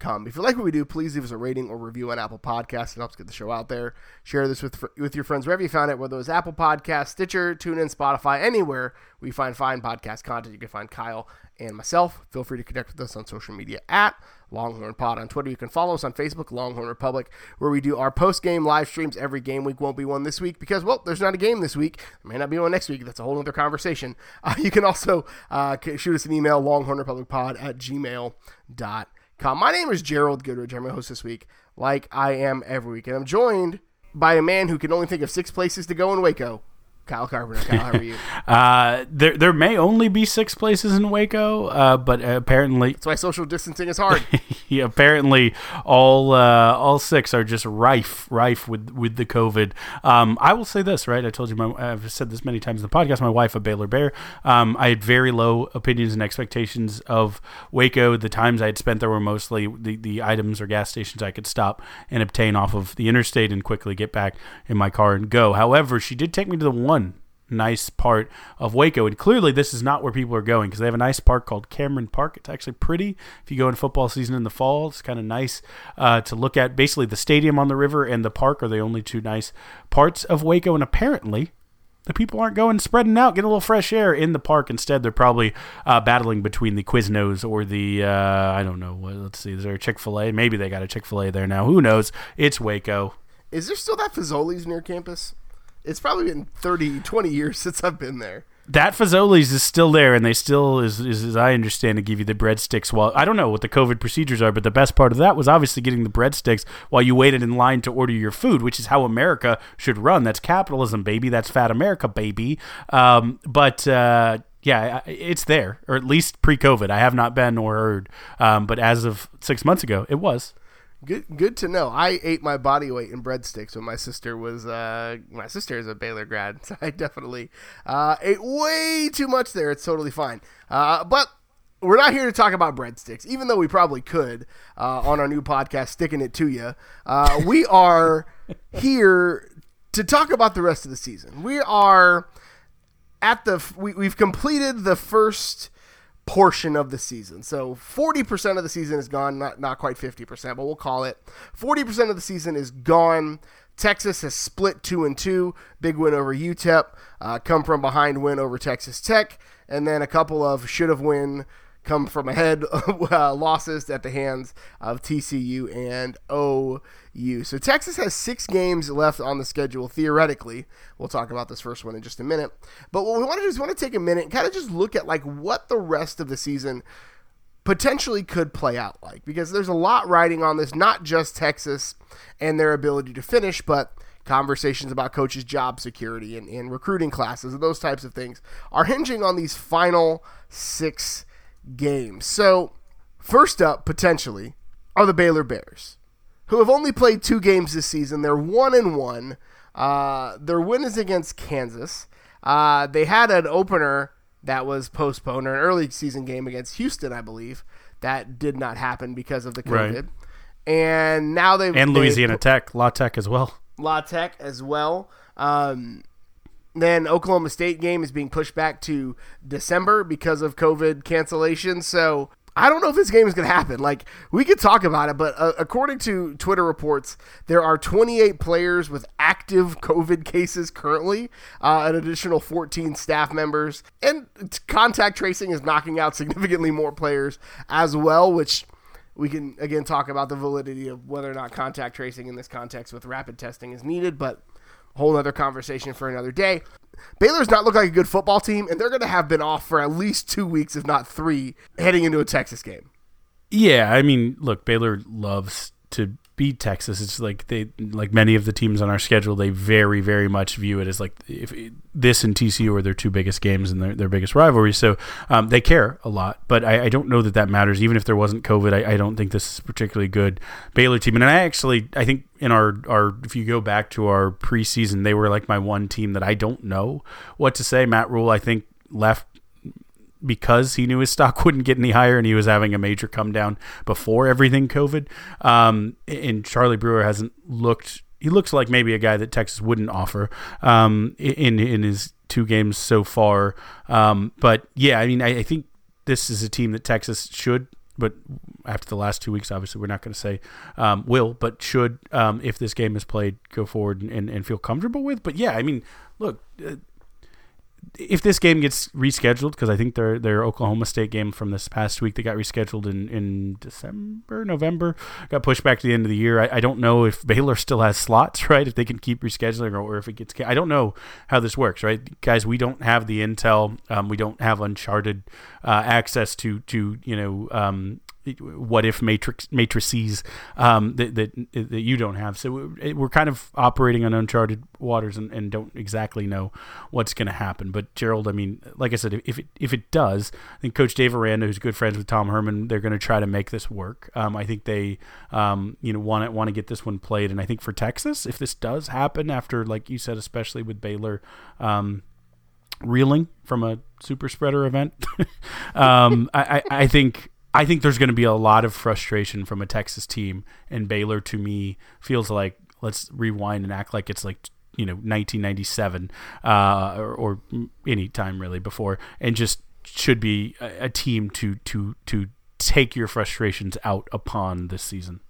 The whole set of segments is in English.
If you like what we do, please leave us a rating or review on Apple Podcasts. It helps get the show out there. Share this with with your friends wherever you found it, whether it was Apple Podcasts, Stitcher, TuneIn, Spotify, anywhere we find fine podcast content. You can find Kyle and myself. Feel free to connect with us on social media at Longhorn Pod on Twitter. You can follow us on Facebook, Longhorn Republic, where we do our post game live streams every game week. Won't be one this week because, well, there's not a game this week. There may not be one next week. That's a whole other conversation. Uh, you can also uh, shoot us an email, longhornrepublicpod at gmail.com. My name is Gerald Goodrich. I'm your host this week, like I am every week. And I'm joined by a man who can only think of six places to go in Waco. Kyle Carpenter. Kyle, how are you? uh, there, there may only be six places in Waco, uh, but apparently that's why social distancing is hard. yeah, apparently all uh, all six are just rife, rife with with the COVID. Um, I will say this, right? I told you, my, I've said this many times in the podcast. My wife, a Baylor Bear, um, I had very low opinions and expectations of Waco. The times I had spent there were mostly the the items or gas stations I could stop and obtain off of the interstate and quickly get back in my car and go. However, she did take me to the one one nice part of Waco. And clearly, this is not where people are going because they have a nice park called Cameron Park. It's actually pretty. If you go in football season in the fall, it's kind of nice uh, to look at. Basically, the stadium on the river and the park are the only two nice parts of Waco. And apparently, the people aren't going spreading out, getting a little fresh air in the park. Instead, they're probably uh, battling between the Quiznos or the, uh, I don't know, what, let's see, is there a Chick fil A? Maybe they got a Chick fil A there now. Who knows? It's Waco. Is there still that Fazoli's near campus? It's probably been 30, 20 years since I've been there. That Fazoli's is still there, and they still, is, is as I understand, to give you the breadsticks. While I don't know what the COVID procedures are, but the best part of that was obviously getting the breadsticks while you waited in line to order your food, which is how America should run. That's capitalism, baby. That's fat America, baby. Um, but uh, yeah, it's there, or at least pre-COVID. I have not been or heard, um, but as of six months ago, it was. Good, good to know. I ate my body weight in breadsticks when my sister was. Uh, my sister is a Baylor grad, so I definitely uh, ate way too much there. It's totally fine. Uh, but we're not here to talk about breadsticks, even though we probably could uh, on our new podcast, sticking it to you. Uh, we are here to talk about the rest of the season. We are at the. We, we've completed the first portion of the season. So 40% of the season is gone, not not quite 50%, but we'll call it 40% of the season is gone. Texas has split two and two. Big win over UTEP. Uh, come from behind win over Texas Tech, and then a couple of should have win come from ahead uh, losses at the hands of TCU and OU. So Texas has six games left on the schedule theoretically. We'll talk about this first one in just a minute. But what we want to do is want to take a minute and kind of just look at like what the rest of the season potentially could play out like because there's a lot riding on this not just Texas and their ability to finish but conversations about coaches job security and, and recruiting classes and those types of things are hinging on these final six games. So, first up, potentially, are the Baylor Bears, who have only played two games this season. They're one and one. Uh, their win is against Kansas. Uh, they had an opener that was postponed, or an early season game against Houston, I believe. That did not happen because of the COVID. Right. And now they've and Louisiana Tech, La Tech as well. La Tech as well. Um, then Oklahoma State game is being pushed back to December because of COVID cancellation. So I don't know if this game is going to happen. Like we could talk about it, but uh, according to Twitter reports, there are 28 players with active COVID cases currently, uh, an additional 14 staff members, and contact tracing is knocking out significantly more players as well, which. We can again talk about the validity of whether or not contact tracing in this context with rapid testing is needed, but whole other conversation for another day. Baylor's not look like a good football team, and they're going to have been off for at least two weeks, if not three, heading into a Texas game. Yeah, I mean, look, Baylor loves to beat Texas. It's like they like many of the teams on our schedule. They very very much view it as like if this and TCU are their two biggest games and their, their biggest rivalries. So um, they care a lot. But I, I, don't know that that matters. Even if there wasn't COVID, I, I, don't think this is particularly good Baylor team. And I actually I think in our our if you go back to our preseason, they were like my one team that I don't know what to say. Matt Rhule I think left because he knew his stock wouldn't get any higher and he was having a major come down before everything COVID. Um, and Charlie Brewer hasn't looked. He looks like maybe a guy that Texas wouldn't offer um, in in his two games so far. Um, but yeah, I mean, I, I think this is a team that Texas should but after the last two weeks, obviously, we're not going to say um, will, but should, um, if this game is played, go forward and, and, feel comfortable with. But yeah, I mean, look, uh, if this game gets rescheduled, because I think their their Oklahoma State game from this past week that got rescheduled in, in December, November, got pushed back to the end of the year. I, I don't know if Baylor still has slots, right? If they can keep rescheduling, or, if it gets, I don't know how this works, right, guys? We don't have the intel. Um, we don't have uncharted uh, access to to you know um, what if matrix matrices um, that, that that you don't have. So we're kind of operating on uncharted waters and, and don't exactly know what's going to happen. But Gerald, I mean, like I said, if it if it does, I think Coach Dave Aranda, who's good friends with Tom Herman, they're going to try to make this work. Um, I think they um, you know want to want to get this one played, and I think for Texas, if this does happen after, like you said, especially with Baylor. Um, reeling from a super spreader event. um, I, I, think I think there's going to be a lot of frustration from a Texas team, and Baylor to me feels like let's rewind and act like it's like you know 1997 uh, or, or, any time really before, and just should be a, a team to to to take your frustrations out upon this season.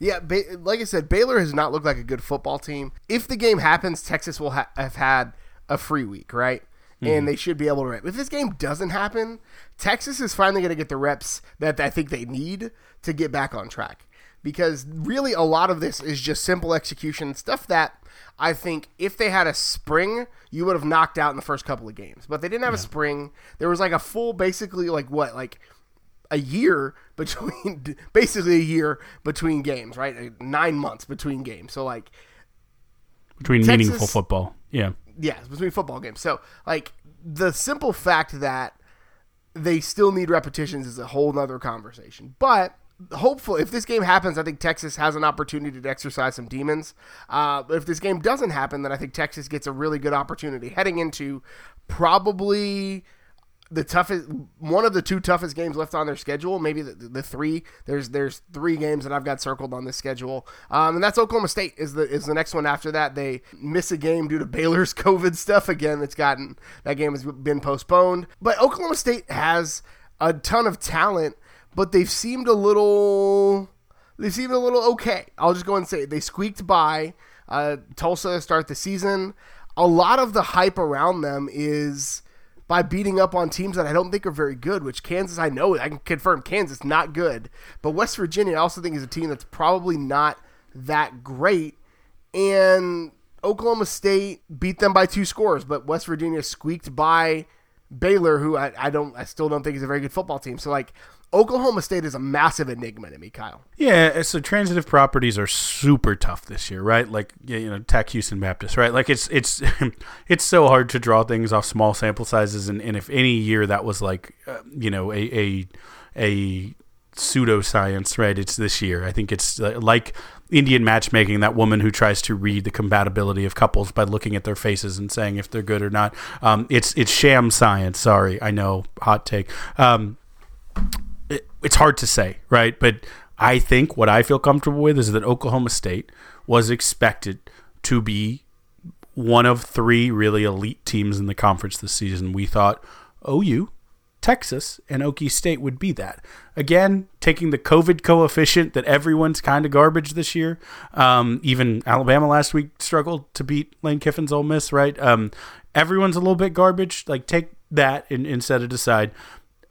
Yeah, ba- like I said, Baylor has not looked like a good football team. If the game happens, Texas will ha- have had a free week, right? Mm-hmm. and they should be able to rep. If this game doesn't happen, Texas is finally going to get the reps that I think they need to get back on track. Because really, a lot of this is just simple execution stuff that I think if they had a spring, you would have knocked out in the first couple of games. But they didn't have yeah. a spring. There was like a full, basically, like what, like a year between, basically a year between games, right? Nine months between games. So like between Texas, meaningful football, yeah. Yes, between football games. So, like, the simple fact that they still need repetitions is a whole nother conversation. But hopefully, if this game happens, I think Texas has an opportunity to exercise some demons. Uh, if this game doesn't happen, then I think Texas gets a really good opportunity heading into probably the toughest one of the two toughest games left on their schedule maybe the, the three there's there's three games that i've got circled on this schedule. Um, and that's oklahoma state is the is the next one after that. They miss a game due to baylor's covid stuff. Again it's gotten that game has been postponed. But oklahoma state has a ton of talent but they've seemed a little they seemed a little okay. I'll just go and say it. they squeaked by uh, tulsa to start the season. A lot of the hype around them is by beating up on teams that I don't think are very good, which Kansas, I know, I can confirm Kansas, not good. But West Virginia, I also think is a team that's probably not that great. And Oklahoma State beat them by two scores, but West Virginia squeaked by Baylor, who I, I don't, I still don't think is a very good football team. So like, Oklahoma State is a massive enigma to me, Kyle. Yeah, so transitive properties are super tough this year, right? Like you know, Tech Houston Baptist, right? Like it's it's it's so hard to draw things off small sample sizes, and, and if any year that was like uh, you know a a a pseudoscience, right? It's this year. I think it's uh, like Indian matchmaking, that woman who tries to read the compatibility of couples by looking at their faces and saying if they're good or not. Um, it's it's sham science. Sorry, I know, hot take. Um, it's hard to say, right? But I think what I feel comfortable with is that Oklahoma State was expected to be one of three really elite teams in the conference this season. We thought OU, Texas, and Okie State would be that. Again, taking the COVID coefficient that everyone's kind of garbage this year. Um, even Alabama last week struggled to beat Lane Kiffin's Ole Miss, right? Um, everyone's a little bit garbage. Like take that and, and set it aside.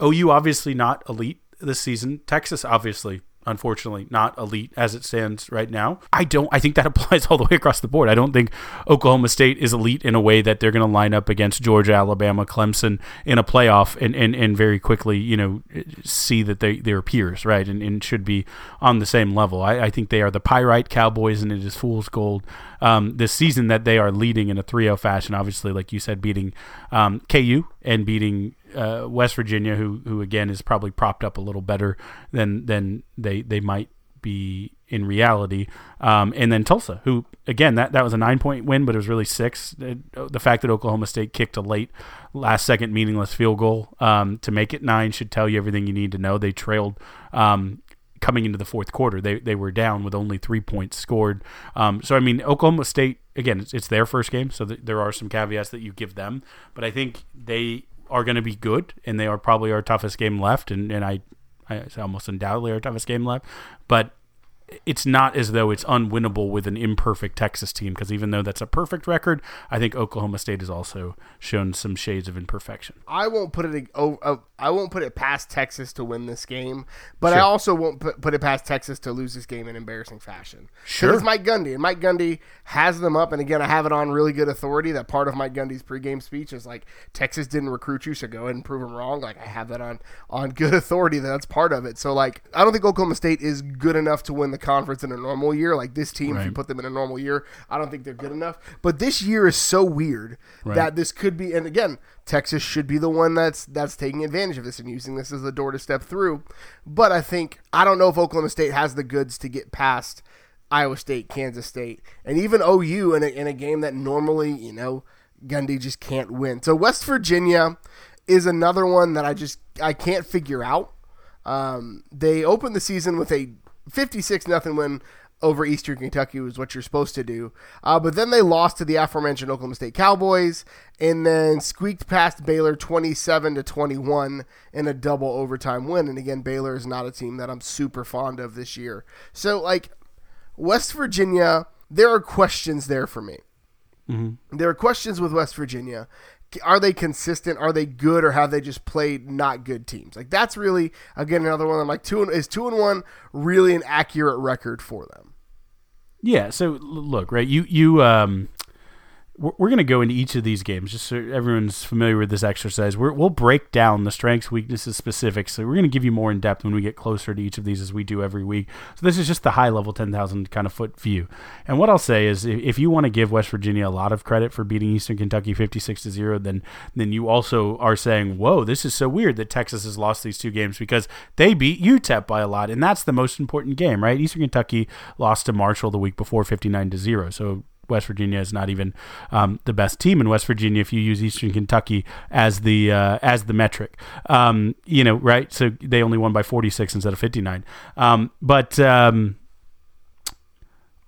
OU obviously not elite this season. Texas obviously unfortunately not elite as it stands right now. I don't I think that applies all the way across the board. I don't think Oklahoma State is elite in a way that they're going to line up against Georgia, Alabama, Clemson in a playoff and, and, and very quickly, you know, see that they, they're peers, right? And, and should be on the same level. I, I think they are the Pyrite Cowboys and it is fool's gold um, this season that they are leading in a 3 0 fashion. Obviously, like you said, beating um, KU and beating uh, West Virginia, who who again is probably propped up a little better than than they they might be in reality. Um, and then Tulsa, who again that that was a nine point win, but it was really six. The fact that Oklahoma State kicked a late last second meaningless field goal um, to make it nine should tell you everything you need to know. They trailed um, coming into the fourth quarter. They they were down with only three points scored. Um, so I mean, Oklahoma State again, it's, it's their first game, so th- there are some caveats that you give them. But I think they are going to be good, and they are probably our toughest game left. And and I, I almost undoubtedly our toughest game left. But it's not as though it's unwinnable with an imperfect Texas team because even though that's a perfect record, I think Oklahoma State has also shown some shades of imperfection. I won't put it oh, oh, I won't put it past Texas to win this game, but sure. I also won't put, put it past Texas to lose this game in embarrassing fashion. Sure, it's Mike Gundy, and Mike Gundy has them up. And again, I have it on really good authority that part of Mike Gundy's pregame speech is like Texas didn't recruit you, so go ahead and prove them wrong. Like I have that on on good authority that that's part of it. So like I don't think Oklahoma State is good enough to win the conference in a normal year. Like this team, right. if you put them in a normal year, I don't think they're good enough. But this year is so weird right. that this could be. And again, Texas should be the one that's that's taking advantage of this and using this as a door to step through. But I think I don't know if Oklahoma State has the goods to get past Iowa State, Kansas State, and even OU in a, in a game that normally you know Gundy just can't win. So West Virginia is another one that I just I can't figure out. Um, they opened the season with a 56 nothing win over Eastern Kentucky was what you're supposed to do. Uh, but then they lost to the aforementioned Oklahoma State Cowboys and then squeaked past Baylor 27 to 21 in a double overtime win. And again, Baylor is not a team that I'm super fond of this year. So like West Virginia, there are questions there for me. Mm-hmm. There are questions with West Virginia are they consistent? Are they good, or have they just played not good teams? Like that's really again another one. I'm like two and, is two and one really an accurate record for them? Yeah. So look, right? You you um we're going to go into each of these games just so everyone's familiar with this exercise. we will break down the strengths, weaknesses, specifics. So we're going to give you more in depth when we get closer to each of these as we do every week. So this is just the high level 10,000 kind of foot view. And what I'll say is if you want to give West Virginia a lot of credit for beating Eastern Kentucky 56 to 0, then then you also are saying, "Whoa, this is so weird that Texas has lost these two games because they beat UTEP by a lot." And that's the most important game, right? Eastern Kentucky lost to Marshall the week before 59 to 0. So West Virginia is not even um, the best team in West Virginia if you use Eastern Kentucky as the uh, as the metric. Um, you know, right? So they only won by 46 instead of 59. Um, but um,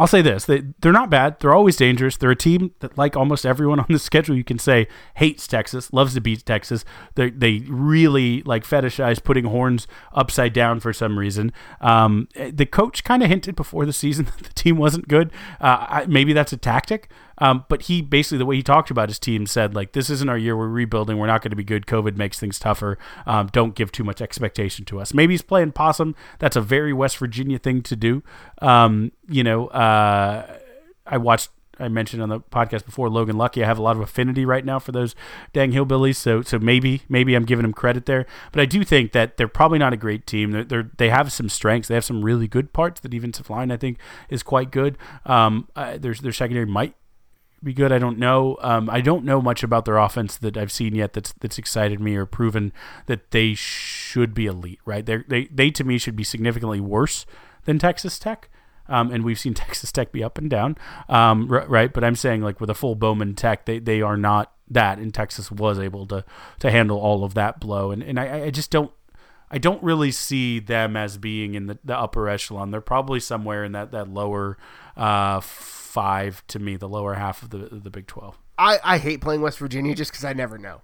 I'll say this: they they're not bad. They're always dangerous. They're a team that, like almost everyone on the schedule, you can say hates Texas, loves to beat Texas. They they really like fetishize putting horns upside down for some reason. Um, the coach kind of hinted before the season that the team wasn't good. Uh, I, maybe that's a tactic. Um, but he basically the way he talked about his team said like this isn't our year. We're rebuilding. We're not going to be good. COVID makes things tougher. Um, don't give too much expectation to us. Maybe he's playing possum. That's a very West Virginia thing to do. Um, you know, uh, I watched I mentioned on the podcast before, Logan Lucky. I have a lot of affinity right now for those dang hillbillies, so so maybe maybe I'm giving him credit there. But I do think that they're probably not a great team. They're, they're they have some strengths. They have some really good parts. The defensive line I think is quite good. Um, uh, their their secondary might be good. I don't know. Um, I don't know much about their offense that I've seen yet that's that's excited me or proven that they should be elite. Right? They they they to me should be significantly worse than Texas Tech. Um, and we've seen Texas Tech be up and down, um, right? But I'm saying like with a full Bowman Tech, they they are not that, and Texas was able to to handle all of that blow, and and I, I just don't. I don't really see them as being in the, the upper echelon. They're probably somewhere in that that lower uh, five to me, the lower half of the the Big Twelve. I, I hate playing West Virginia just because I never know.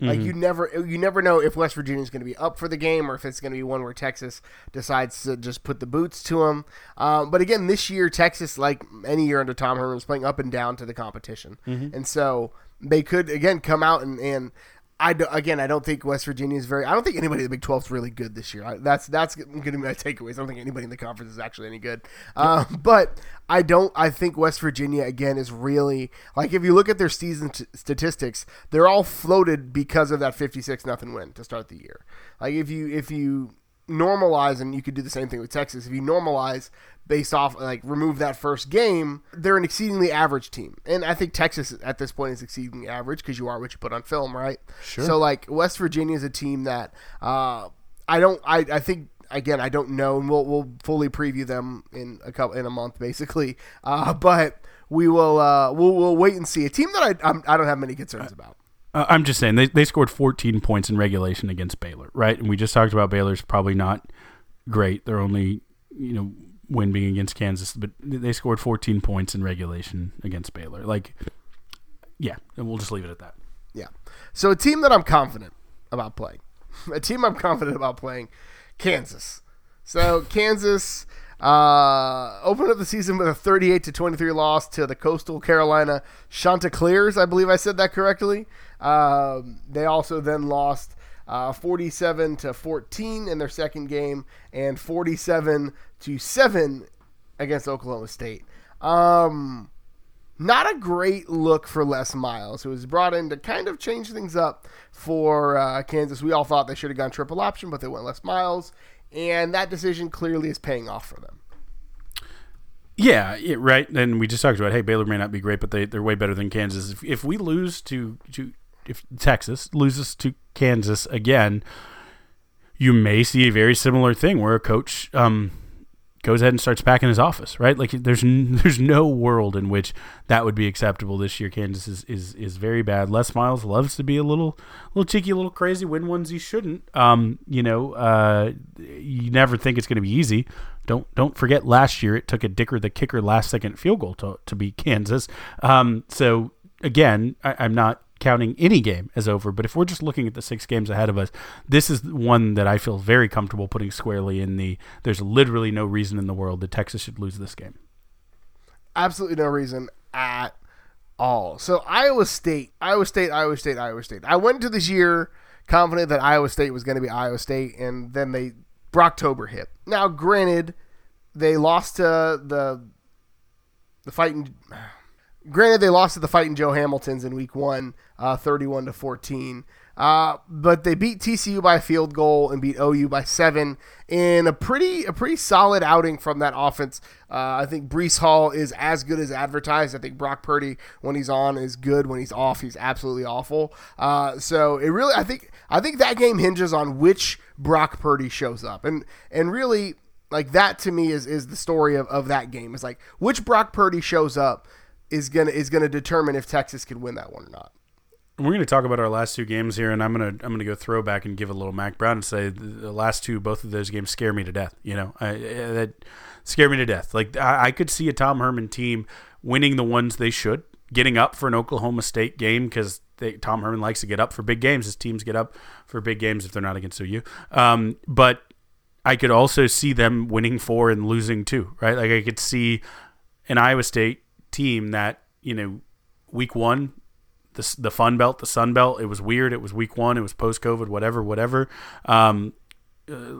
Like mm-hmm. you never you never know if West Virginia is going to be up for the game or if it's going to be one where Texas decides to just put the boots to them. Um, but again, this year Texas, like any year under Tom Herman, is playing up and down to the competition, mm-hmm. and so they could again come out and, and I do, again, I don't think West Virginia is very. I don't think anybody in the Big Twelve is really good this year. I, that's that's going to be my takeaways. I don't think anybody in the conference is actually any good. Uh, but I don't. I think West Virginia again is really like if you look at their season t- statistics, they're all floated because of that fifty-six nothing win to start the year. Like if you if you normalize, and you could do the same thing with Texas. If you normalize based off like remove that first game, they're an exceedingly average team. And I think Texas at this point is exceedingly average because you are what you put on film, right? Sure. So like West Virginia is a team that uh, I don't I, I think again, I don't know, and we'll we'll fully preview them in a couple in a month, basically. Uh, but we will uh, we'll we'll wait and see a team that I I'm, I do not have many concerns about. Uh, I'm just saying they they scored 14 points in regulation against Baylor, right? And we just talked about Baylor's probably not great. They're only you know win being against Kansas, but they scored 14 points in regulation against Baylor. Like, yeah, and we'll just leave it at that. Yeah. So a team that I'm confident about playing, a team I'm confident about playing, Kansas. So Kansas uh, opened up the season with a 38 to 23 loss to the Coastal Carolina Chanticleers. I believe I said that correctly. Um, they also then lost uh, 47 to 14 in their second game and 47 to 7 against Oklahoma State. Um, not a great look for Les Miles, who was brought in to kind of change things up for uh, Kansas. We all thought they should have gone triple option, but they went Les Miles, and that decision clearly is paying off for them. Yeah, right. And we just talked about, hey, Baylor may not be great, but they they're way better than Kansas. If, if we lose to to if Texas loses to Kansas again, you may see a very similar thing where a coach um, goes ahead and starts packing his office, right? Like there's there's no world in which that would be acceptable this year. Kansas is is, is very bad. Les Miles loves to be a little little cheeky, a little crazy, win ones he shouldn't. Um, you know, uh, you never think it's going to be easy. Don't don't forget last year it took a Dicker the kicker last second field goal to to beat Kansas. Um, so again, I, I'm not counting any game as over. But if we're just looking at the six games ahead of us, this is one that I feel very comfortable putting squarely in the. There's literally no reason in the world that Texas should lose this game. Absolutely no reason at all. So Iowa State, Iowa State, Iowa State, Iowa State. I went into this year confident that Iowa State was going to be Iowa State, and then they Brocktober hit. Now, granted, they lost to the the fighting Granted, they lost to the fighting Joe Hamiltons in week one, uh, 31 to 14. Uh, but they beat TCU by a field goal and beat OU by seven in a pretty a pretty solid outing from that offense. Uh, I think Breece Hall is as good as advertised. I think Brock Purdy when he's on is good. When he's off, he's absolutely awful. Uh, so it really, I think I think that game hinges on which Brock Purdy shows up, and and really like that to me is is the story of, of that game. It's like which Brock Purdy shows up is gonna is gonna determine if Texas can win that one or not. We're going to talk about our last two games here, and I'm to I'm to go throwback and give a little Mack Brown and say the last two, both of those games scare me to death. You know, I, that scare me to death. Like I, I could see a Tom Herman team winning the ones they should, getting up for an Oklahoma State game because Tom Herman likes to get up for big games. His teams get up for big games if they're not against OU. Um, but I could also see them winning four and losing two. Right? Like I could see an Iowa State team that you know week one the, the fun belt the sun belt it was weird it was week one it was post covid whatever whatever um, uh,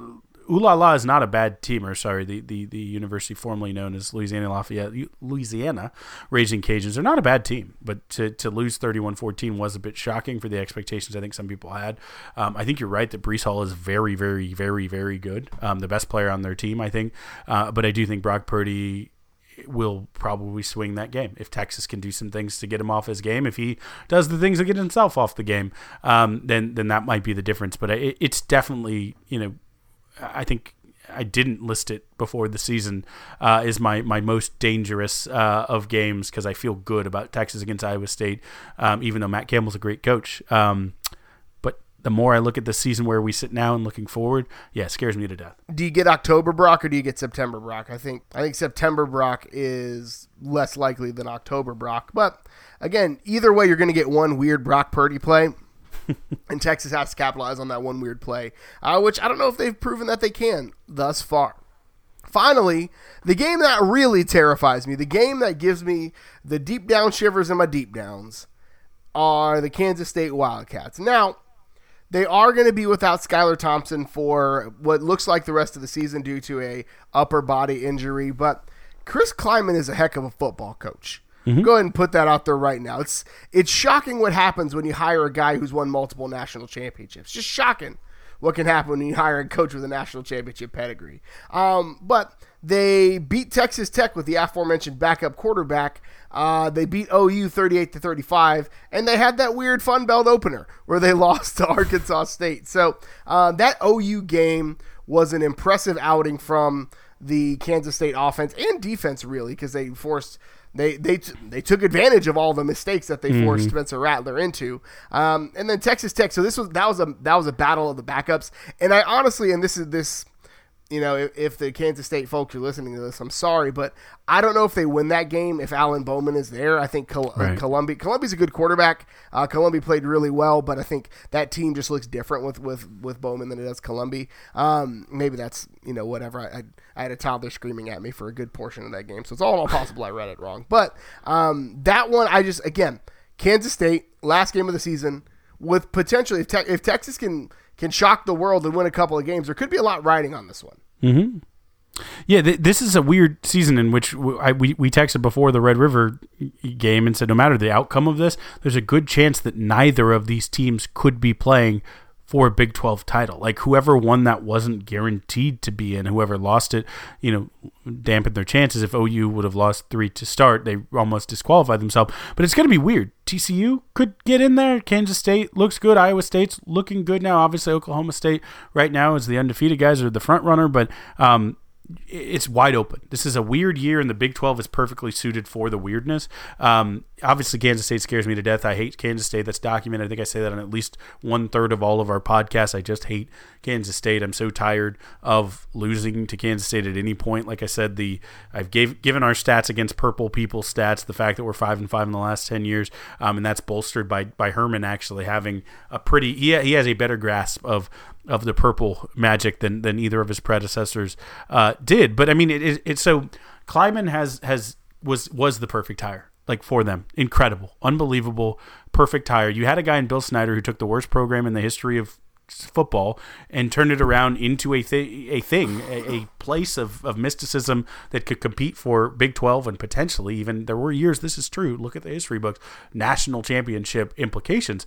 La is not a bad team, or sorry, the, the, the university formerly known as Louisiana Lafayette, Louisiana Raging Cajuns. They're not a bad team, but to, to lose 31 14 was a bit shocking for the expectations I think some people had. Um, I think you're right that Breece Hall is very, very, very, very good. Um, the best player on their team, I think. Uh, but I do think Brock Purdy will probably swing that game. If Texas can do some things to get him off his game, if he does the things to get himself off the game, um, then then that might be the difference. But it, it's definitely you know, I think I didn't list it before the season uh, is my my most dangerous uh, of games because I feel good about Texas against Iowa State, um, even though Matt Campbell's a great coach. Um, the more I look at the season where we sit now and looking forward, yeah, it scares me to death. Do you get October Brock or do you get September Brock? I think I think September Brock is less likely than October Brock. But again, either way, you're going to get one weird Brock Purdy play. and Texas has to capitalize on that one weird play, uh, which I don't know if they've proven that they can thus far. Finally, the game that really terrifies me, the game that gives me the deep down shivers in my deep downs, are the Kansas State Wildcats. Now, they are going to be without Skylar Thompson for what looks like the rest of the season due to a upper body injury, but Chris Klieman is a heck of a football coach. Mm-hmm. Go ahead and put that out there right now. It's it's shocking what happens when you hire a guy who's won multiple national championships. Just shocking what can happen when you hire a coach with a national championship pedigree. Um, but they beat Texas Tech with the aforementioned backup quarterback. Uh, they beat OU 38 to 35, and they had that weird Fun Belt opener where they lost to Arkansas State. So uh, that OU game was an impressive outing from the Kansas State offense and defense, really, because they forced they they t- they took advantage of all the mistakes that they mm-hmm. forced Spencer Rattler into. Um, and then Texas Tech. So this was that was a that was a battle of the backups. And I honestly, and this is this you know, if, if, the Kansas State folks are listening to this, I'm sorry, but I don't know if they win that game if Alan Bowman is there. I think Col- uh, right. Colombi Colombi's a good quarterback. Uh, Colombi played really well, but I think that team just looks different with with, with Bowman than it does Colombi. Um, maybe that's you know whatever. I, I, I had a toddler screaming at me for a good portion of that game, so it's all, all possible I read it wrong. But um, that one, I just again Kansas State last game of the season with potentially if, te- if Texas can can shock the world and win a couple of games. There could be a lot riding on this one. Mm-hmm. Yeah, th- this is a weird season in which w- I, we we texted before the Red River game and said no matter the outcome of this, there's a good chance that neither of these teams could be playing for a Big 12 title. Like whoever won that wasn't guaranteed to be in. Whoever lost it, you know, dampened their chances. If OU would have lost three to start, they almost disqualified themselves. But it's going to be weird. TCU could get in there. Kansas State looks good. Iowa State's looking good now. Obviously, Oklahoma State right now is the undefeated guys are the front runner, but um, it's wide open. This is a weird year, and the Big 12 is perfectly suited for the weirdness. Um, obviously, Kansas State scares me to death. I hate Kansas State. That's documented. I think I say that on at least one third of all of our podcasts. I just hate Kansas State. I'm so tired of losing to Kansas State at any point. Like I said, the I've gave, given our stats against Purple People stats the fact that we're five and five in the last ten years, um, and that's bolstered by by Herman actually having a pretty he, he has a better grasp of of the purple magic than than either of his predecessors uh, did. But I mean, it, it, it so Klieman has has was was the perfect hire like for them. Incredible, unbelievable, perfect hire. You had a guy in Bill Snyder who took the worst program in the history of football and turned it around into a, th- a thing, a, a, place of, of mysticism that could compete for Big 12 and potentially even, there were years, this is true, look at the history books, national championship implications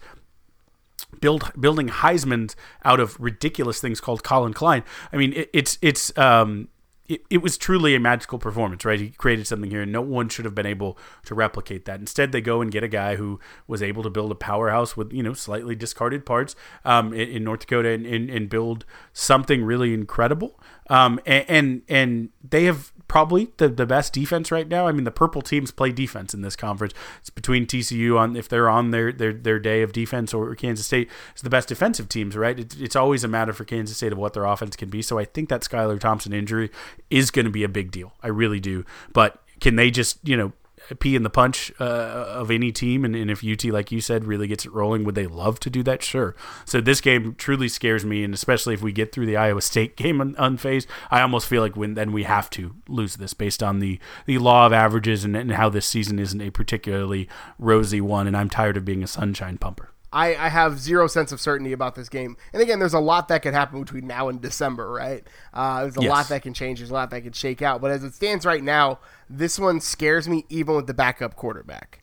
build building Heisman's out of ridiculous things called Collin Klein. I mean, it, it's it's um, it, it was truly a magical performance, right? He created something here, and no one should have been able to replicate that. Instead, they go and get a guy who was able to build a powerhouse with you know slightly discarded parts um, in, in, North Dakota and, and, and, build something really incredible. Um, and, and and they have probably the, the best defense right now. I mean, the purple teams play defense in this conference. It's between TCU on if they're on their their, their day of defense or Kansas State is the best defensive teams, right? It, it's always a matter for Kansas State of what their offense can be. So I think that Skylar Thompson injury is going to be a big deal. I really do. But can they just you know pee in the punch uh, of any team. And, and, if UT, like you said, really gets it rolling, would they love to do that? Sure. So this game truly scares me, and especially if we get through the Iowa State game un- unfazed, I almost feel like when then we have to lose this based on the the law of averages and, and how this season isn't a particularly rosy one. And I'm tired of being a sunshine pumper. I, I have zero sense of certainty about this game. And again, there's a lot that could happen between now and December, right? Uh, there's a yes. lot that can change. There's a lot that can shake out. But as it stands right now, this one scares me even with the backup quarterback.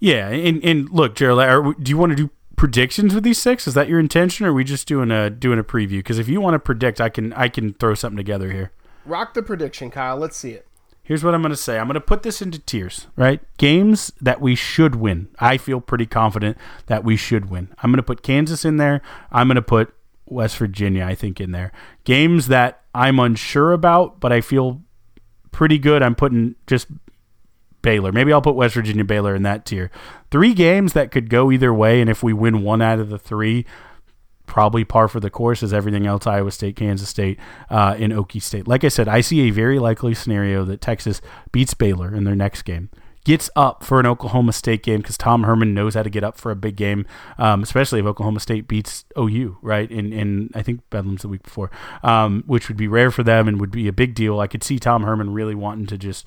Yeah, and, and look, Gerald, are, do you want to do predictions with these six? Is that your intention, or are we just doing a doing a preview? Because if you want to predict, I can I can throw something together here. Rock the prediction, Kyle. Let's see it here's what I'm going to say. I'm going to put this into tiers, right? Games that we should win. I feel pretty confident that we should win. I'm going to put Kansas in there. I'm going to put West Virginia, I think, in there. Games that I'm unsure about, but I feel pretty good. I'm putting just Baylor. Maybe I'll put West Virginia Baylor in that tier. Three games that could go either way, and if we win one out of the three, probably par for the course as everything else Iowa State, Kansas State, uh, and Okie State. Like I said, I see a very likely scenario that Texas beats Baylor in their next game. Gets up for an Oklahoma State game because Tom Herman knows how to get up for a big game, um, especially if Oklahoma State beats OU, right? And, and I think Bedlam's the week before, um, which would be rare for them and would be a big deal. I could see Tom Herman really wanting to just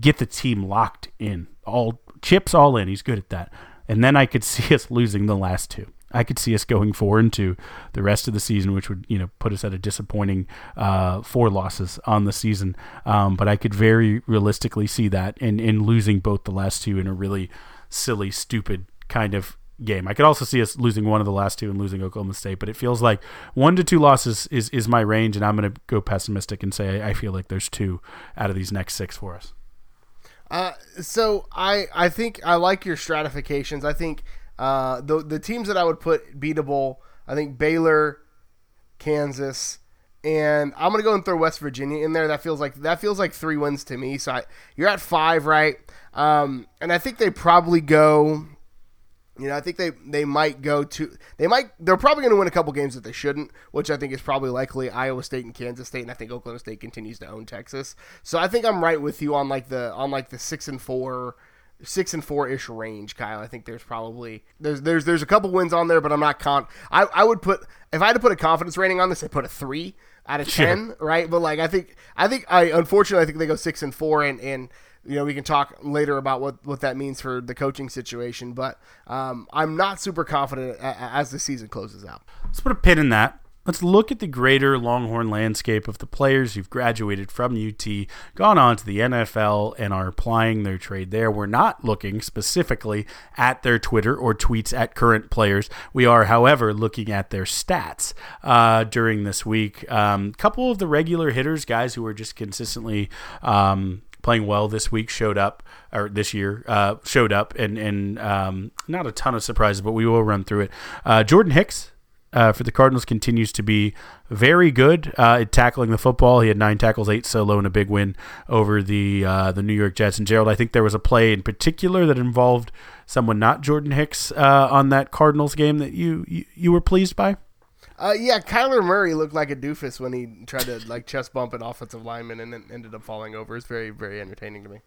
get the team locked in, all chips all in. He's good at that. And then I could see us losing the last two. I could see us going four and two the rest of the season, which would you know put us at a disappointing uh, four losses on the season. Um, but I could very realistically see that in in losing both the last two in a really silly, stupid kind of game. I could also see us losing one of the last two and losing Oklahoma State, but it feels like one to two losses is is my range, and I'm going to go pessimistic and say I feel like there's two out of these next six for us. Uh, so I I think I like your stratifications. I think uh, the the teams that I would put beatable, I think Baylor, Kansas, and I'm gonna go and throw West Virginia in there. That feels like that feels like three wins to me. So I, you're at five, right? Um, and I think they probably go. You know, I think they they might go to they might they're probably going to win a couple games that they shouldn't, which I think is probably likely Iowa State and Kansas State, and I think Oklahoma State continues to own Texas. So I think I'm right with you on like the on like the six and four six and four ish range, Kyle. I think there's probably there's there's there's a couple wins on there, but I'm not con. I I would put if I had to put a confidence rating on this, I'd put a three out of ten, right? But like I think I think I unfortunately I think they go six and four, and and you know we can talk later about what what that means for the coaching situation. But um, I'm not super confident as the season closes out. Let's put a pin in that. Let's look at the greater Longhorn landscape of the players who've graduated from UT, gone on to the NFL, and are applying their trade there. We're not looking specifically at their Twitter or tweets at current players. We are, however, looking at their stats uh, during this week. A um, couple of the regular hitters, guys who are just consistently um, playing well this week showed up or this year uh, showed up and and um, not a ton of surprises but we will run through it uh, jordan hicks uh, for the Cardinals continues to be very good uh, at tackling the football. He had nine tackles, eight solo, and a big win over the uh, the New York Jets. And Gerald, I think there was a play in particular that involved someone not Jordan Hicks uh, on that Cardinals game that you you, you were pleased by. Uh, yeah, Kyler Murray looked like a doofus when he tried to like chest bump an offensive lineman and ended up falling over. It's very very entertaining to me.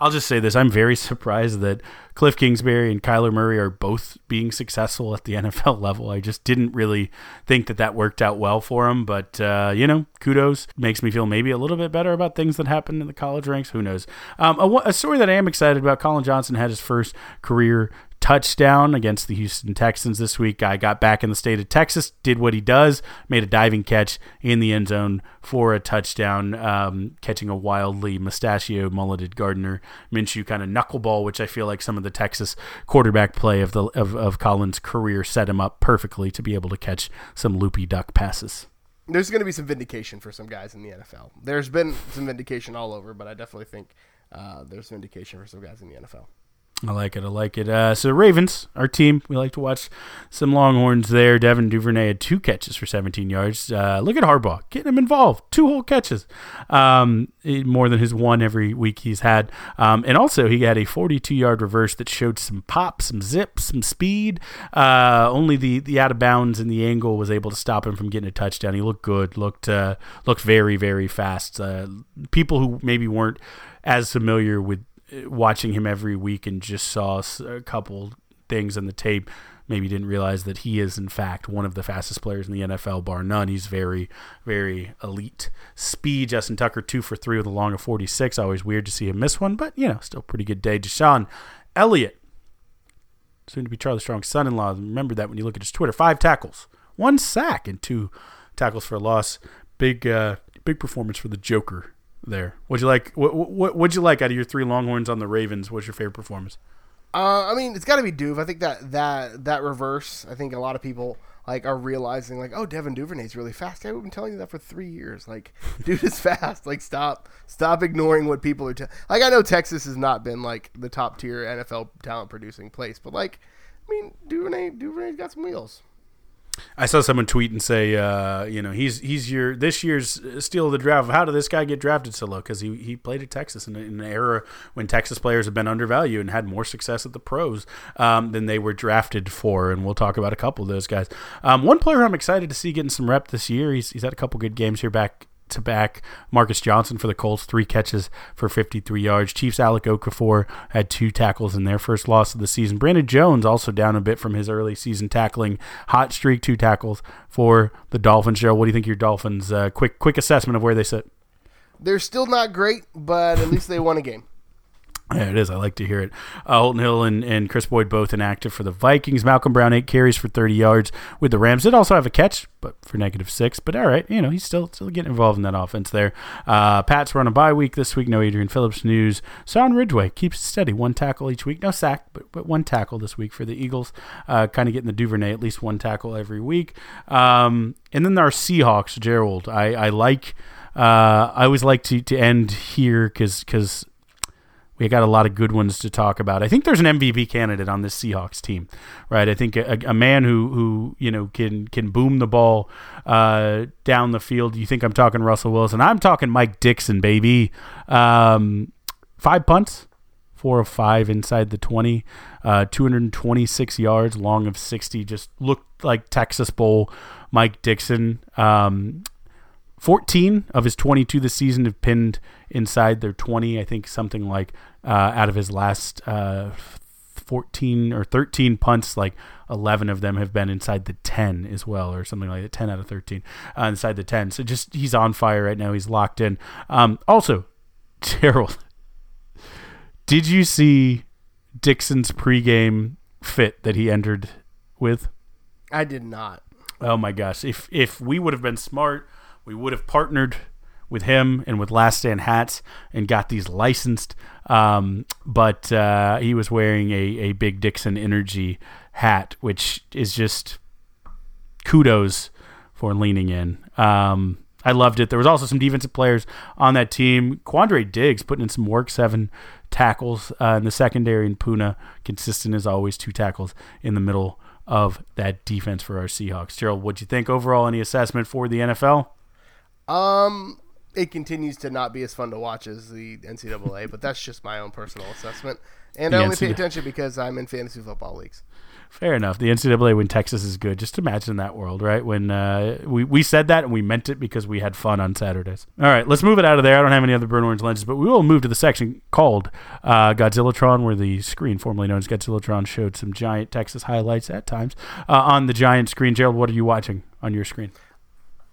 I'll just say this: I'm very surprised that Cliff Kingsbury and Kyler Murray are both being successful at the NFL level. I just didn't really think that that worked out well for them. But uh, you know, kudos makes me feel maybe a little bit better about things that happened in the college ranks. Who knows? Um, a, a story that I am excited about: Collin Johnson had his first career touchdown against the Houston Texans this week. Guy got back in the state of Texas, did what he does, made a diving catch in the end zone for a touchdown, um, catching a wildly mustachio mulleted Gardner Minshew kind of knuckleball, which I feel like some of the Texas quarterback play of the of, of Collin's career set him up perfectly to be able to catch some loopy duck passes there's going to be some vindication for some guys in the NFL. There's been some vindication all over, but I definitely think uh, there's vindication for some guys in the NFL. I like it. I like it. Uh, so Ravens, our team, we like to watch some Longhorns there. Devin Duvernay had two catches for 17 yards. Uh, look at Harbaugh getting him involved. Two whole catches, um, more than his one every week he's had. Um, and also he had a 42 yard reverse that showed some pop, some zip, some speed. Uh, only the the out of bounds and the angle was able to stop him from getting a touchdown. He looked good. Looked uh, looked very very fast. Uh, people who maybe weren't as familiar with watching him every week and just saw a couple things on the tape, maybe didn't realize that he is in fact one of the fastest players in the NFL, bar none. He's very, very elite speed. Justin Tucker two for three with a long of forty six. Always weird to see him miss one, but you know, still pretty good day. DeShon Elliott, soon to be Charlie Strong's son-in-law. Remember that when you look at his Twitter. Five tackles, one sack, and two tackles for a loss. Big, uh, big performance for the Joker there. What'd you like? What, what what'd you like out of your three Longhorns on the Ravens? What's your favorite performance? Uh, I mean, it's got to be Duve. I think that that that reverse. I think a lot of people like are realizing like, oh, Devin Duvernay's really fast. I've been telling you that for three years. Like, dude is fast. Like, stop stop ignoring what people are. telling. like, I know Texas has not been like the top tier NFL talent producing place, but like, I mean, Duvernay Duvernay's got some wheels. I saw someone tweet and say, uh, you know, he's he's your this year's steal of the draft. How did this guy get drafted so low? Because he, he played at Texas in, in, an era when Texas players have been undervalued and had more success at the pros um, than they were drafted for. And we'll talk about a couple of those guys. Um, one player I'm excited to see getting some rep this year. He's he's had a couple good games here back to back. Marcus Johnson for the Colts, three catches for 53 yards. Chiefs Alex Okafor had two tackles in their first loss of the season. Brandon Jones also down a bit from his early season tackling hot streak, two tackles for the Dolphins. Joe, what do you think your Dolphins? Uh, quick quick assessment of where they sit. They're still not great, but at least they won a game. Yeah, it is. I like to hear it. Uh, Holton Hill and, and Kris Boyd both inactive for the Vikings. Malcolm Brown eight carries for 30 yards with the Rams. Did also have a catch, but for negative six. But all right, you know he's still still getting involved in that offense there. Uh, Pats run a bye week this week. No Adrian Phillips news. Son Ridgeway keeps steady, one tackle each week. No sack, but but one tackle this week for the Eagles. Uh, kind of getting the Duvernay at least one tackle every week. Um, and then our Seahawks, Gerald. I I like. Uh, I always like to, to end here because because we got a lot of good ones to talk about. I think there's an MVP candidate on this Seahawks team, right? I think a, a man who who you know can can boom the ball uh, down the field. You think I'm talking Russell Wilson? I'm talking Mike Dickson, baby. Um, five punts, four of five inside the 20, uh, 226 yards, long of 60. Just looked like Texas Bowl Mike Dickson. Um, 14 of his 22 this season have pinned inside their 20. I think something like uh, out of his last uh, 14 or 13 punts, like 11 of them have been inside the 10 as well, or something like that. 10 out of 13 uh, inside the 10. So just he's on fire right now. He's locked in. Um, also, Gerald, did you see Dickson's pregame fit that he entered with? I did not. Oh my gosh! If if we would have been smart, we would have partnered with him and with Last Stand Hats and got these licensed. Um, but uh, he was wearing a, a Big Dickson Energy hat, which is just kudos for leaning in. Um, I loved it. There was also some defensive players on that team. Quandre Diggs putting in some work, seven tackles uh, in the secondary, and Poona consistent as always, two tackles in the middle of that defense for our Seahawks. Gerald, what'd you think overall? Any assessment for the NFL? Um, it continues to not be as fun to watch as the NCAA, but that's just my own personal assessment. And The I only pay attention because I'm in fantasy football leagues. Fair enough. The NCAA when Texas is good. Just imagine that world, right? When uh, we we said that and we meant it because we had fun on Saturdays. All right, let's move it out of there. I don't have any other burn orange lenses, but we will move to the section called uh, Godzillatron, where the screen, formerly known as Godzillatron, showed some giant Texas highlights at times uh, on the giant screen. Gerald, what are you watching on your screen?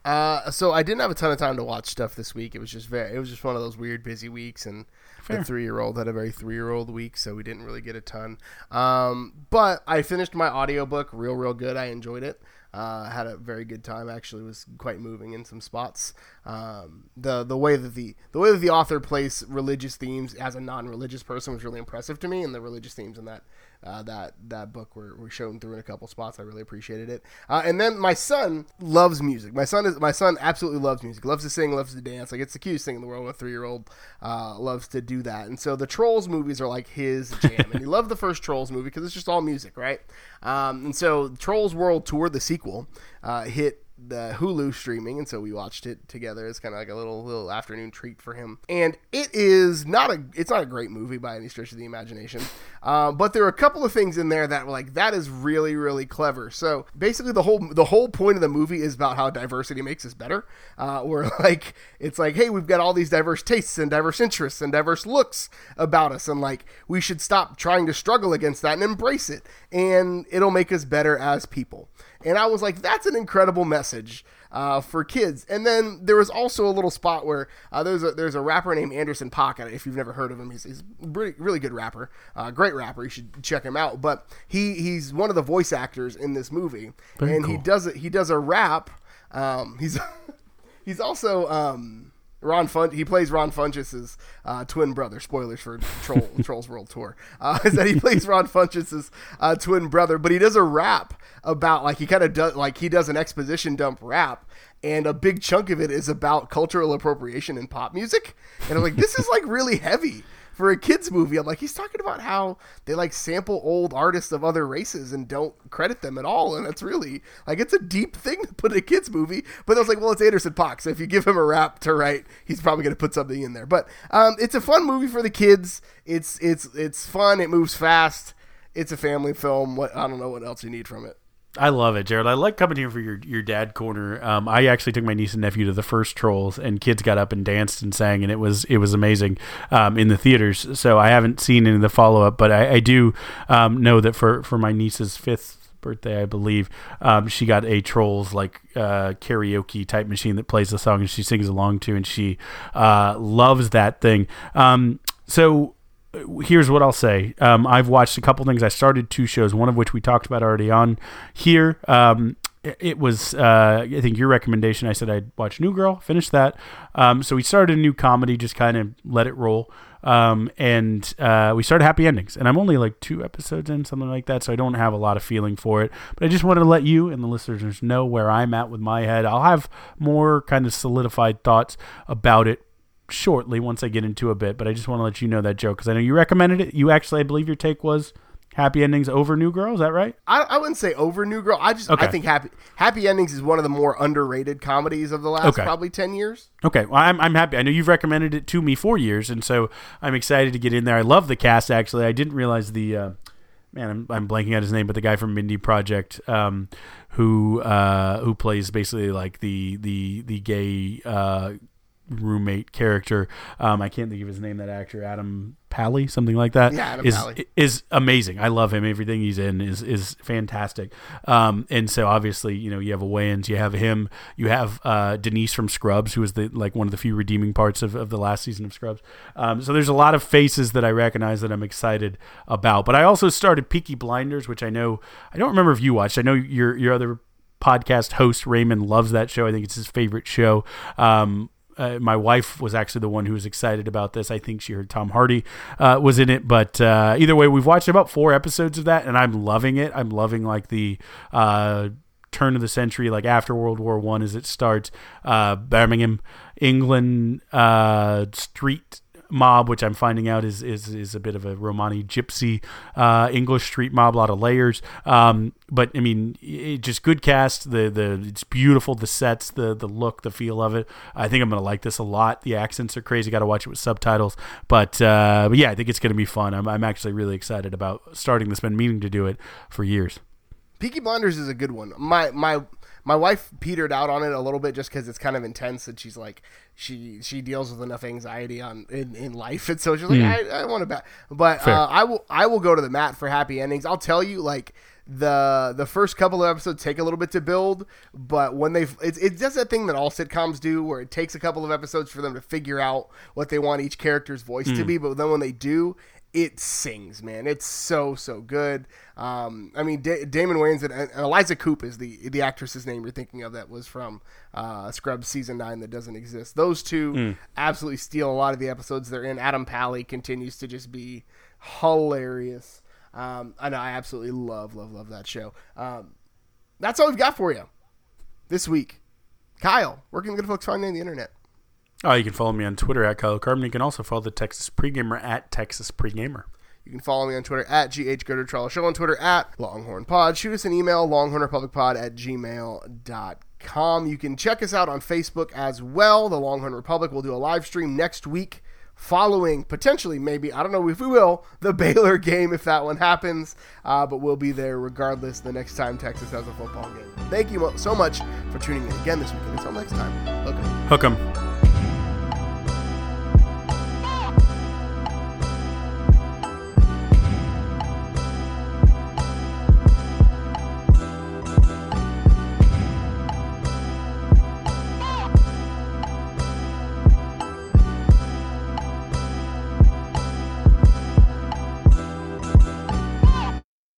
Uh, so I didn't have a ton of time to watch stuff this week. It was just very, it was just one of those weird busy weeks, and Fair. the three year old had a very three year old week, so we didn't really get a ton. Um, but I finished my audiobook real, real good. I enjoyed it. Uh, had a very good time. Actually, was quite moving in some spots. Um, the the way that the the way that the author plays religious themes as a non religious person was really impressive to me, and the religious themes in that uh, that that book we were, were shown through in a couple spots. I really appreciated it. Uh, and then my son loves music. My son is my son absolutely loves music. Loves to sing. Loves to dance. Like it's the cutest thing in the world. A three year old uh, loves to do that. And so the Trolls movies are like his jam. and he loved the first Trolls movie because it's just all music, right? Um, and so Trolls World Tour, the sequel, uh, hit the Hulu streaming, and so we watched it together. It's kind of like a little little afternoon treat for him. And it is not a it's not a great movie by any stretch of the imagination, uh, but there are a couple of things in there that were like that is really really clever. So basically, the whole the whole point of the movie is about how diversity makes us better. Uh, where like it's like, hey, we've got all these diverse tastes and diverse interests and diverse looks about us, and like we should stop trying to struggle against that and embrace it, and it'll make us better as people. And I was like, that's an incredible message uh, for kids. And then there was also a little spot where uh, there's a there's a rapper named Anderson .Paak. If you've never heard of him, he's, he's a really, really good rapper, uh, great rapper. You should check him out. But he he's one of the voice actors in this movie, Very and he does it. He does a rap. Um, he's he's also um, Ron Fun. He plays Ron Funches's uh, twin brother. Spoilers for Troll, Trolls World Tour. Uh, is that he plays Ron Funches's uh, twin brother, but he does a rap about like he kind of does like he does an exposition dump rap. And a big chunk of it is about cultural appropriation in pop music. And I'm like, this is like really heavy for a kids movie. I'm like, he's talking about how they like sample old artists of other races and don't credit them at all, and that's really like it's a deep thing to put in a kids movie. But I was like, well, it's Anderson .Paak, so if you give him a rap to write, he's probably going to put something in there. But um, it's a fun movie for the kids. It's it's it's fun. It moves fast. It's a family film. What I don't know what else you need from it. I love it, Jared. I like coming here for your your dad corner. Um, I actually took my niece and nephew to the first Trolls, and kids got up and danced and sang, and it was it was amazing um, in the theaters. So I haven't seen any of the follow up, but I, I do um, know that for for my niece's fifth birthday, I believe, um, she got a Trolls like uh, karaoke type machine that plays the song and she sings along to, and she uh, loves that thing. Um, so here's what I'll say. Um, I've watched a couple things. I started two shows, one of which we talked about already on here. Um, it- was, uh, I think, your recommendation. I said I'd watch New Girl, finish that. Um, so we started a new comedy, just kind of let it roll. Um, and uh, we started Happy Endings. And I'm only like two episodes in, something like that. So I don't have a lot of feeling for it. But I just wanted to let you and the listeners know where I'm at with my head. I'll have more kind of solidified thoughts about it shortly once I get into a bit, but I just want to let you know that joke because I know you recommended it. You actually, I believe your take was Happy Endings over New Girl. Is that right? I, I wouldn't say over New Girl. I just Okay. I think Happy Happy Endings is one of the more underrated comedies of the last Okay. probably ten years. Okay, well, I'm, I'm happy. I know you've recommended it to me for years, and so I'm excited to get in there. I love the cast. Actually, I didn't realize the uh, man. I'm, I'm blanking out his name, but the guy from Mindy Project, um, who uh, who plays basically like the the the gay uh, roommate character. Um, I can't think of his name. That actor, Adam Pally, something like that. Yeah, Adam is Pally. is amazing. I love him. Everything he's in is is fantastic. Um, and so obviously, you know, you have a Wayans, you have him, you have uh, Denise from Scrubs, who was the like one of the few redeeming parts of, of the last season of Scrubs. Um, so there's a lot of faces that I recognize that I'm excited about. But I also started Peaky Blinders, which I know I don't remember if you watched. I know your your other podcast host Raymond loves that show. I think it's his favorite show. Um, uh, my wife was actually the one who was excited about this. I think she heard Tom Hardy uh, was in it, but uh, either way, we've watched about four episodes of that, and I'm loving it. I'm loving like the uh, turn of the century, like after World War One, as it starts. Uh, Birmingham, England, uh, street mob, which I'm finding out is is, is a bit of a Romani gypsy uh, English street mob, a lot of layers. Um, but I mean, it, just good cast. The the it's beautiful. The sets, the the look, the feel of it. I think I'm gonna like this a lot. The accents are crazy. Got to watch it with subtitles. But uh, but yeah, I think it's gonna be fun. I'm I'm actually really excited about starting this. Been meaning to do it for years. Peaky Blinders is a good one. My my my wife petered out on it a little bit just because it's kind of intense, and she's like she she deals with enough anxiety on in, in life, and so she's like I, I want to bet, but uh, I will I will go to the mat for happy endings. I'll tell you like. The the first couple of episodes take a little bit to build, but when they it's it does that thing that all sitcoms do, where it takes a couple of episodes for them to figure out what they want each character's voice to be. But then when they do, it sings, man. It's so so good. Um, I mean, da- Damon Wayans and, and Eliza Coupe is the the actress's name you're thinking of that was from uh, Scrubs season nine that doesn't exist. Those two absolutely steal a lot of the episodes they're in. Adam Pally continues to just be hilarious. Um, I know I absolutely love love love that show. Um, that's all we've got for you this week. Kyle, where can good folks find you on the internet? Oh, you can follow me on Twitter at Kyle Carbon. You can also follow the Texas Pregamer at Texas Pregamer. You can follow me on Twitter at GHGoderTrollo Show on Twitter at Longhorn Pod. Shoot us an email, longhornrepublicpod at gmail.com. You can check us out on Facebook as well. The Longhorn Republic will do a live stream next week following potentially, maybe, I don't know if we will, the Baylor game if that one happens. Uh, but we'll be there regardless the next time Texas has a football game. Thank you so much for tuning in again this week. And until next time, look. Hook 'em.